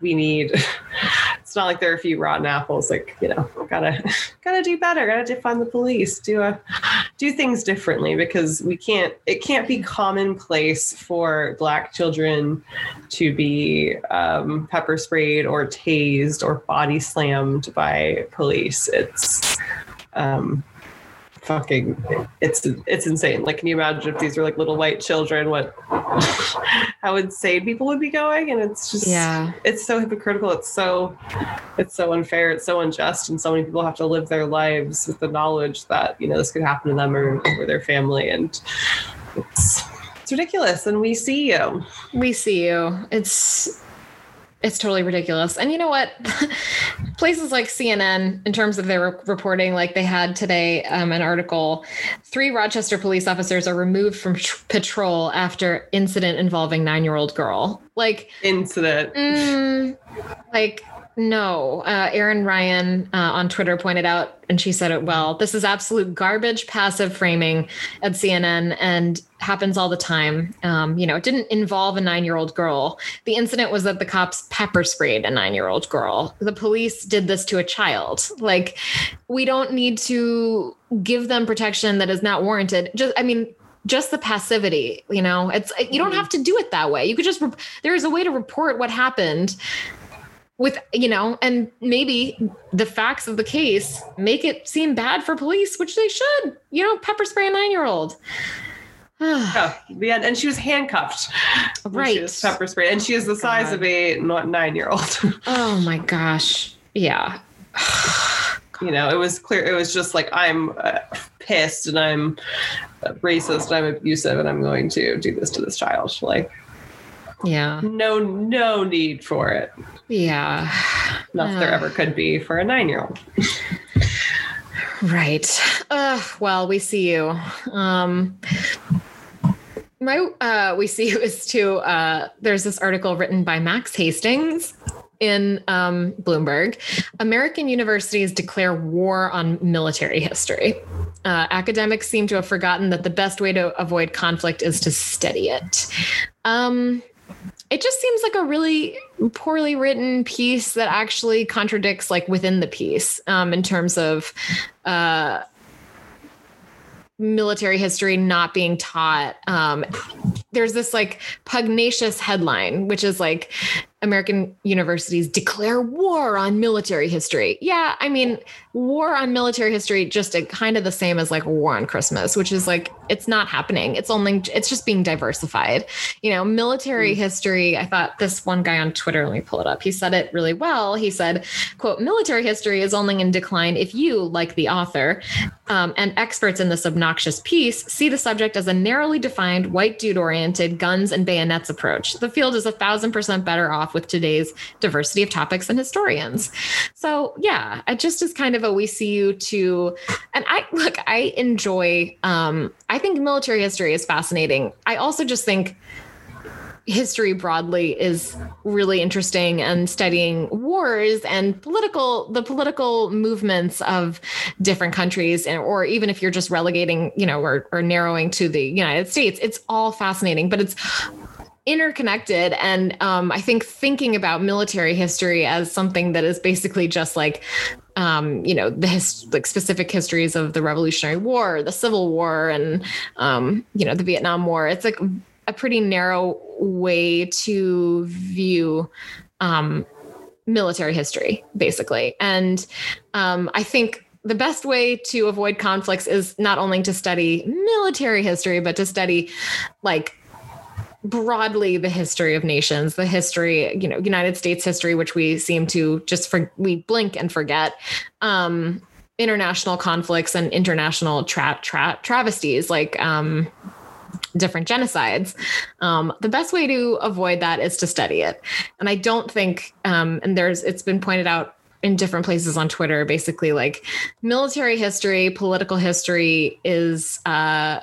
we need it's not like there are a few rotten apples like you know gotta gotta do better gotta defund the police do a do things differently because we can't it can't be commonplace for black children to be um, pepper sprayed or tased or body slammed by police. It's um fucking it's it's insane. Like can you imagine if these were like little white children what how insane people would be going? And it's just yeah. it's so hypocritical. It's so it's so unfair. It's so unjust. And so many people have to live their lives with the knowledge that you know this could happen to them or, or their family. And it's it's ridiculous. And we see you. We see you. It's it's totally ridiculous. And you know what? Places like CNN, in terms of their reporting, like they had today um, an article, three Rochester police officers are removed from tr- patrol after incident involving nine-year-old girl. Like, incident mm, like no. Uh, Erin Ryan uh, on Twitter pointed out, and she said it well. This is absolute garbage, passive framing at CNN, and happens all the time. Um, you know, it didn't involve a nine-year-old girl. The incident was that the cops pepper sprayed a nine-year-old girl. The police did this to a child. Like, we don't need to give them protection that is not warranted. Just, I mean. Just the passivity, you know, it's you don't have to do it that way. You could just, there is a way to report what happened with you know and maybe the facts of the case make it seem bad for police which they should you know pepper spray a nine year old oh, yeah, and she was handcuffed. Right was pepper spray, and she is the size of a not nine year old oh my gosh. Yeah. You know it was clear it was just like i'm uh, pissed and i'm racist and i'm abusive and i'm going to do this to this child. Like yeah. No no need for it. Yeah. Not that there Uh. ever could be for a nine-year-old. Right. Uh, well we see you. Um my uh we see you is too uh there's this article written by max hastings in um, Bloomberg, American universities declare war on military history. Uh, academics seem to have forgotten that the best way to avoid conflict is to study it. Um, it just seems like a really poorly written piece that actually contradicts like within the piece um, in terms of uh, military history not being taught. Um, there's this like pugnacious headline, which is like American universities declare war on military history. Yeah, I mean, war on military history just kind of the same as like war on Christmas, which is like it's not happening. It's only it's just being diversified. You know, military mm. history. I thought this one guy on Twitter. Let me pull it up. He said it really well. He said, "quote Military history is only in decline if you, like the author, um, and experts in this obnoxious piece, see the subject as a narrowly defined, white dude-oriented guns and bayonets approach. The field is a thousand percent better off." with today's diversity of topics and historians. So yeah, it just is kind of a we see you to, and I look, I enjoy, um, I think military history is fascinating. I also just think history broadly is really interesting and studying wars and political the political movements of different countries and or even if you're just relegating you know or, or narrowing to the united states it's all fascinating but it's interconnected and um, i think thinking about military history as something that is basically just like um, you know the his, like specific histories of the revolutionary war the civil war and um, you know the vietnam war. It's like a pretty narrow way to view um, military history basically. And um, i think the best way to avoid conflicts is not only to study military history but to study like broadly the history of nations, the history, you know, United States history, which we seem to just for we blink and forget. Um, international conflicts and international tra- tra- travesties like um, different genocides. Um, the best way to avoid that is to study it. And I don't think, um, and there's, it's been pointed out in different places on Twitter, basically like military history, political history is, uh,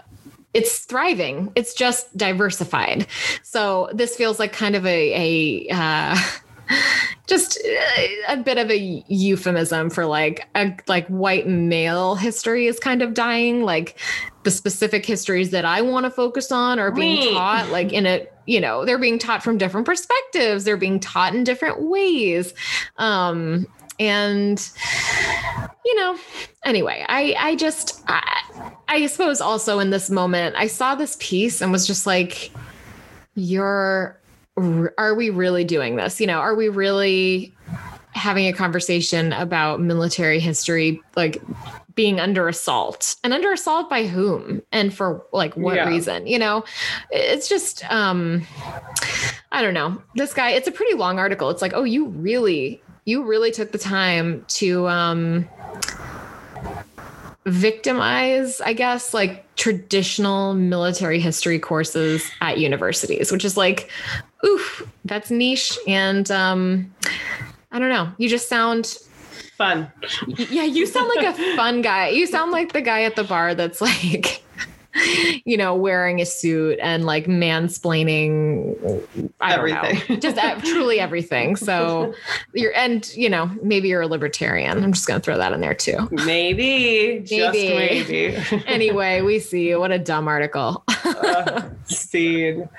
it's thriving. It's just diversified. So this feels like kind of a, a uh, just a bit of a euphemism for like a like white male history is kind of dying. Like the specific histories that I want to focus on are being taught like in a you know they're being taught from different perspectives. They're being taught in different ways. Um, and you know anyway i i just I, I suppose also in this moment i saw this piece and was just like you're are we really doing this? You know are we really having a conversation about military history like being under assault? And under assault by whom? And for like what yeah. reason? You know it's just um i don't know. This guy it's a pretty long article. It's like oh you really you really took the time to um, victimize, I guess, like traditional military history courses at universities, which is like, oof, that's niche. And um, I don't know, you just sound fun. Yeah, you sound like a fun guy. You sound like the guy at the bar that's like, you know, wearing a suit and like mansplaining I everything. just uh, truly everything. So you're, and you know, maybe you're a libertarian. I'm just going to throw that in there too. Maybe, maybe. maybe. anyway, we see what a dumb article. uh, scene.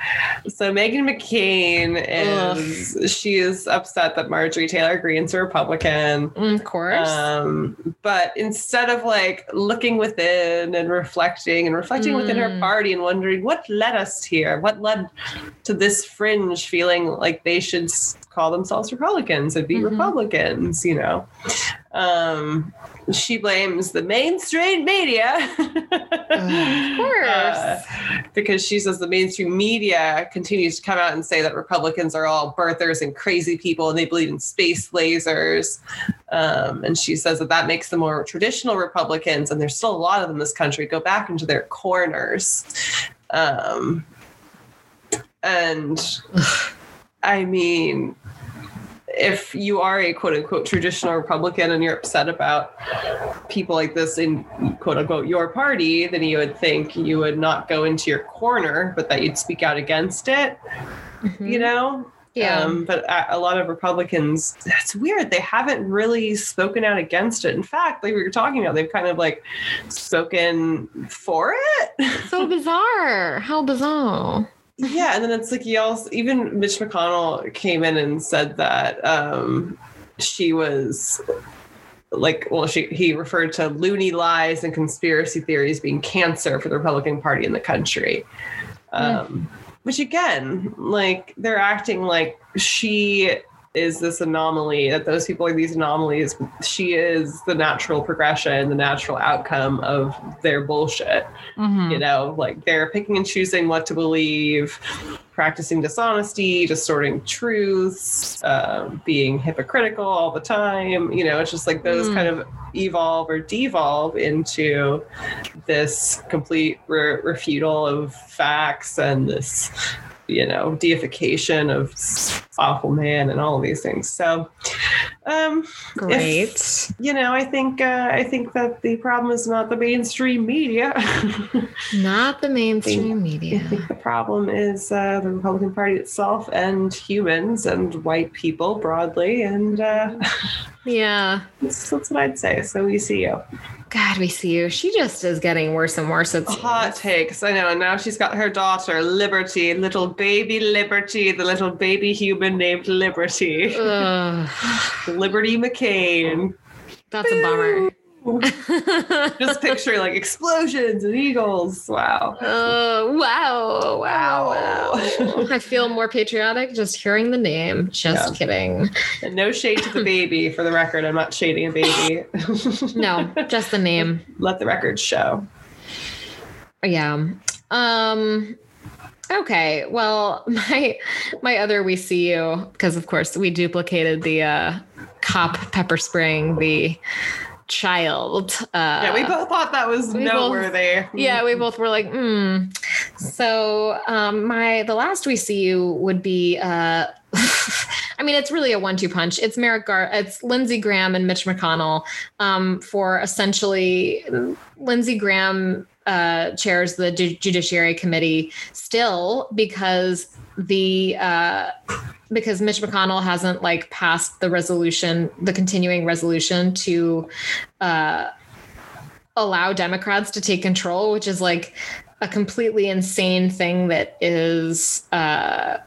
So Meghan McCain is Ugh. she is upset that Marjorie Taylor Greene's a Republican. Mm, of course. Um, but instead of like looking within and reflecting and reflecting mm. within her mm. party and wondering what led us here, what led to this fringe feeling like they should call themselves Republicans and be mm-hmm. Republicans, you know. Um, she blames the mainstream media. of course. Uh, because she says the mainstream media continues to come out and say that Republicans are all birthers and crazy people and they believe in space lasers. Um, and she says that that makes the more traditional Republicans, and there's still a lot of them in this country, go back into their corners. Um, and I mean, if you are a quote unquote traditional Republican and you're upset about people like this in quote unquote your party, then you would think you would not go into your corner, but that you'd speak out against it. Mm-hmm. You know? Yeah. Um, but a lot of Republicans, that's weird. They haven't really spoken out against it. In fact, like we were talking about, they've kind of like spoken for it. so bizarre. How bizarre. Yeah, and then it's like he also even Mitch McConnell came in and said that um, she was like well she he referred to loony lies and conspiracy theories being cancer for the Republican Party in the country. Um, which again, like they're acting like she is this anomaly that those people are these anomalies she is the natural progression the natural outcome of their bullshit Mhm. you know like they're picking and choosing what to believe practicing dishonesty distorting truths um, being hypocritical all the time you know it's just like those Mm. kind of evolve or devolve into this complete re- refutal of facts and this you know deification of awful man and all of these things so um Great. you know i think uh, i think that the problem is not the mainstream media Not the mainstream I media. I think the problem is uh, the Republican Party itself and humans and white people broadly. And uh, Yeah. that's, that's what I'd say. So we see you. God, we see you. She just is getting worse and worse. It's Hot takes. I know. And now she's got her daughter, Liberty, little baby Liberty, the little baby human named Liberty. Liberty McCain. that's a bummer. Just picture like explosions and eagles. Wow. Oh wow, wow, Wow. wow. I feel more patriotic just hearing the name. Just Yeah. kidding. And no shade to the baby, for the record. I'm not shading a baby. No, just the name. Let the record show. Yeah. Um okay. Well, my my other we see you because of course we duplicated the uh cop pepper spraying the child. Uh Yeah, we both thought that was we both- noteworthy. yeah we both were like hmm so um my the last we see you would be uh I mean, it's really a one-two punch. It's Merrick Gar, it's Lindsey Graham and Mitch McConnell um, for essentially Lindsey Graham uh, chairs the Ju- Judiciary Committee still because the uh, because Mitch McConnell hasn't like passed the resolution, the continuing resolution to uh, allow Democrats to take control, which is like a completely insane thing that is uh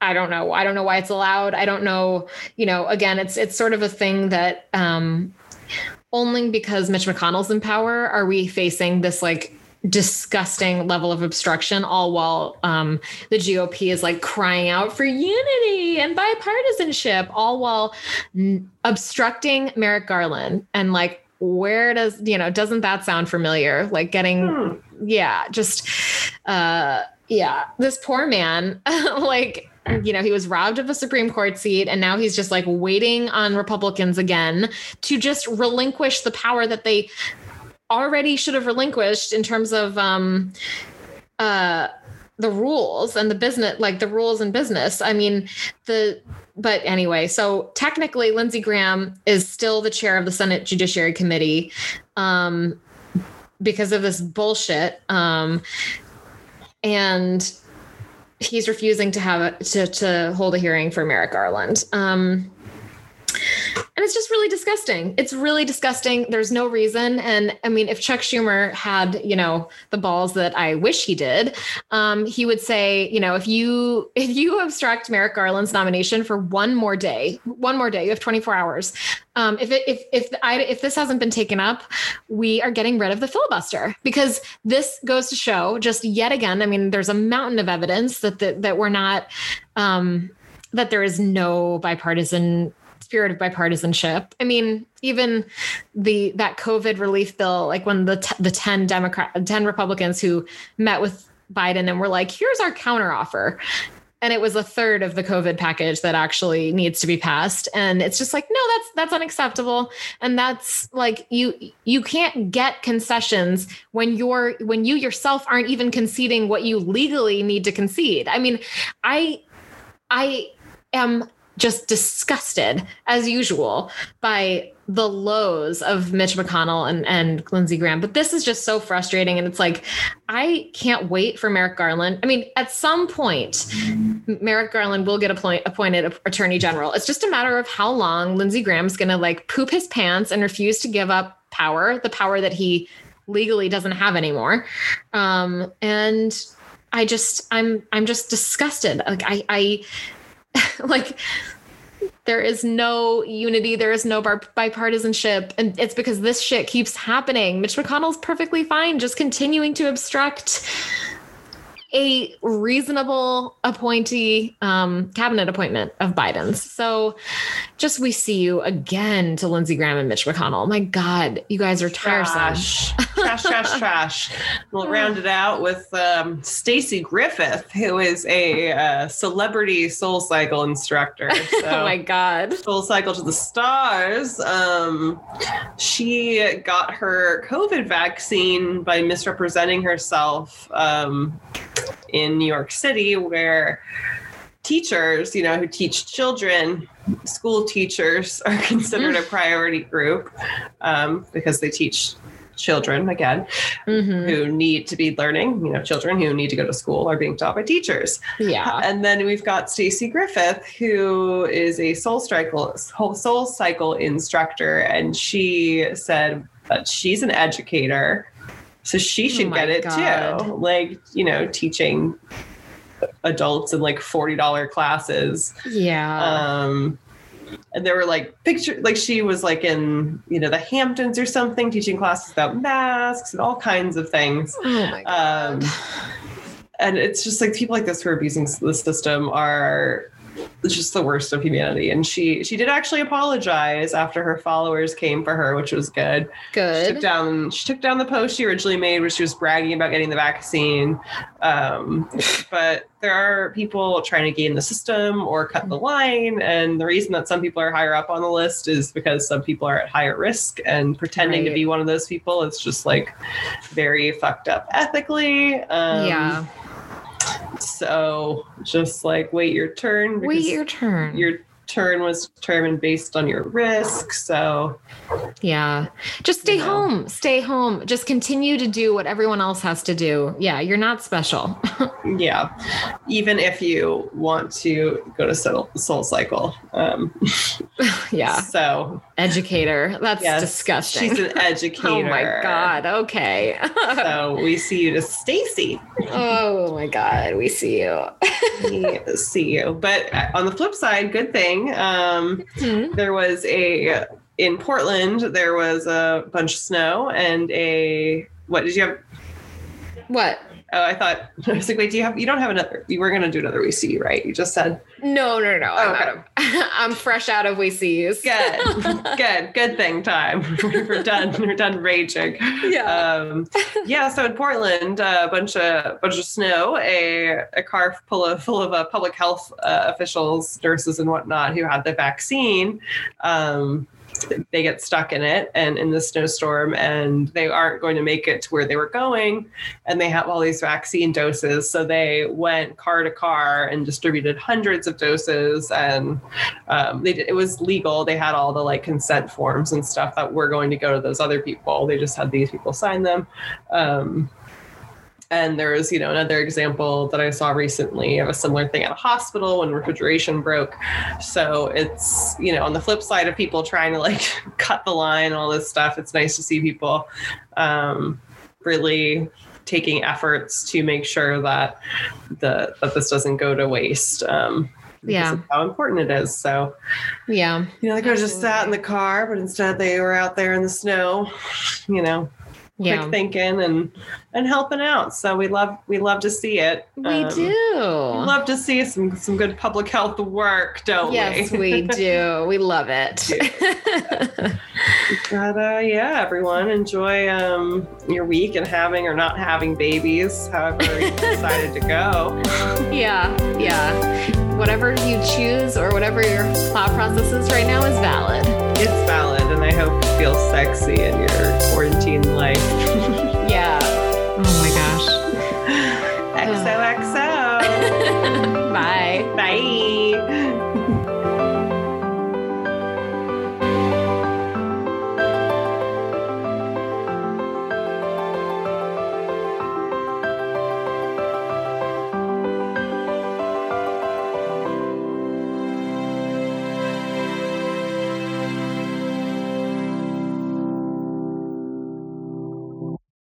I don't know. I don't know why it's allowed. I don't know, you know, again, it's it's sort of a thing that um only because Mitch McConnell's in power are we facing this like disgusting level of obstruction all while um, the GOP is like crying out for unity and bipartisanship all while n- obstructing Merrick Garland and like where does you know doesn't that sound familiar like getting Hmm. yeah just uh yeah this poor man like you know he was robbed of a supreme court seat and now he's just like waiting on republicans again to just relinquish the power that they already should have relinquished in terms of um uh the rules and the business like the rules in business i mean the but anyway so technically lindsey graham is still the chair of the senate judiciary committee um because of this bullshit um and he's refusing to have a, to to hold a hearing for Merrick Garland. Um, and it's just really disgusting. It's really disgusting. There's no reason. And I mean, if Chuck Schumer had, you know, the balls that I wish he did, um, he would say, you know, if you if you obstruct Merrick Garland's nomination for one more day, one more day, you have 24 hours. Um, if it, if if I if this hasn't been taken up, we are getting rid of the filibuster because this goes to show just yet again. I mean, there's a mountain of evidence that that, that we're not um, that there is no bipartisan spirit of bipartisanship. I mean, even the that COVID relief bill, like when the t- the ten Democrat, ten Republicans who met with Biden and were like, "Here's our counteroffer." And it was a third of the COVID package that actually needs to be passed, and it's just like, no, that's that's unacceptable, and that's like you you can't get concessions when you're when you yourself aren't even conceding what you legally need to concede. I mean, I I am just disgusted as usual by the lows of Mitch McConnell and, and Lindsey Graham. But this is just so frustrating. And it's like, I can't wait for Merrick Garland. I mean, at some point, Merrick Garland will get appoint, appointed attorney general. It's just a matter of how long Lindsey Graham's going to like poop his pants and refuse to give up power, the power that he legally doesn't have anymore. Um, and I just I'm I'm just disgusted. Like I I like there is no unity there is no bar- bipartisanship and it's because this shit keeps happening mitch mcconnell's perfectly fine just continuing to obstruct a reasonable appointee um, cabinet appointment of Biden's. So just we see you again to Lindsey Graham and Mitch McConnell. My God, you guys are tiresome. Trash, trash, trash. We'll round it out with um, Stacey Griffith, who is a uh, celebrity soul cycle instructor. So, oh my God. Soul cycle to the stars. Um, she got her COVID vaccine by misrepresenting herself. Um, in New York City where teachers, you know, who teach children, school teachers are considered a priority group um, because they teach children again mm-hmm. who need to be learning you know children who need to go to school are being taught by teachers yeah and then we've got stacey griffith who is a soul cycle soul cycle instructor and she said that she's an educator so she oh should oh get it God. too. Like, you know, teaching adults in like $40 classes. Yeah. Um, and there were like pictures like she was like in you know the hamptons or something teaching classes about masks and all kinds of things oh my God. Um, and it's just like people like this who are abusing the system are just the worst of humanity. And she she did actually apologize after her followers came for her, which was good. Good. She took down she took down the post she originally made where she was bragging about getting the vaccine. Um, but there are people trying to game the system or cut the line. And the reason that some people are higher up on the list is because some people are at higher risk and pretending right. to be one of those people is just like very fucked up ethically. Um, yeah so just like wait your turn. Wait your turn. Your turn was determined based on your risk. So, yeah, just stay home. Stay home. Just continue to do what everyone else has to do. Yeah, you're not special. yeah, even if you want to go to Soul, soul Cycle. Um, yeah. So, educator. That's yes, disgusting. She's an educator. oh my God. Okay. so, we see you to Stacey. oh my God. We see you. we see you. But uh, on the flip side, good thing um, mm-hmm. There was a in Portland. There was a bunch of snow and a what did you have? What? Oh, I thought I was like, wait, do you have? You don't have another? You were going to do another We See, right? You just said no, no, no. I'm, okay. I'm fresh out of We Sees. Good, good, good thing. Time we're done. We're done raging. Yeah, um, yeah. So in Portland, a bunch of bunch of snow, a a car full of full of uh, public health uh, officials, nurses, and whatnot who had the vaccine. Um, they get stuck in it and in the snowstorm and they aren't going to make it to where they were going and they have all these vaccine doses so they went car to car and distributed hundreds of doses and um, they did, it was legal they had all the like consent forms and stuff that were going to go to those other people they just had these people sign them um, and there was, you know, another example that I saw recently of a similar thing at a hospital when refrigeration broke. So it's, you know, on the flip side of people trying to like cut the line, all this stuff, it's nice to see people um, really taking efforts to make sure that the that this doesn't go to waste. Um, yeah how important it is so yeah you know they could have just sat in the car but instead they were out there in the snow you know yeah. quick thinking and and helping out. So we love we love to see it. We um, do. We love to see some some good public health work, don't yes, we? Yes, we do. We love it. but uh, yeah, everyone enjoy um, your week and having or not having babies, however you decided to go. Yeah, yeah. Whatever you choose or whatever your thought process is right now is valid. It's valid, and I hope you feel sexy in your quarantine life. yeah. Oh my gosh. XOXO. Bye. Bye.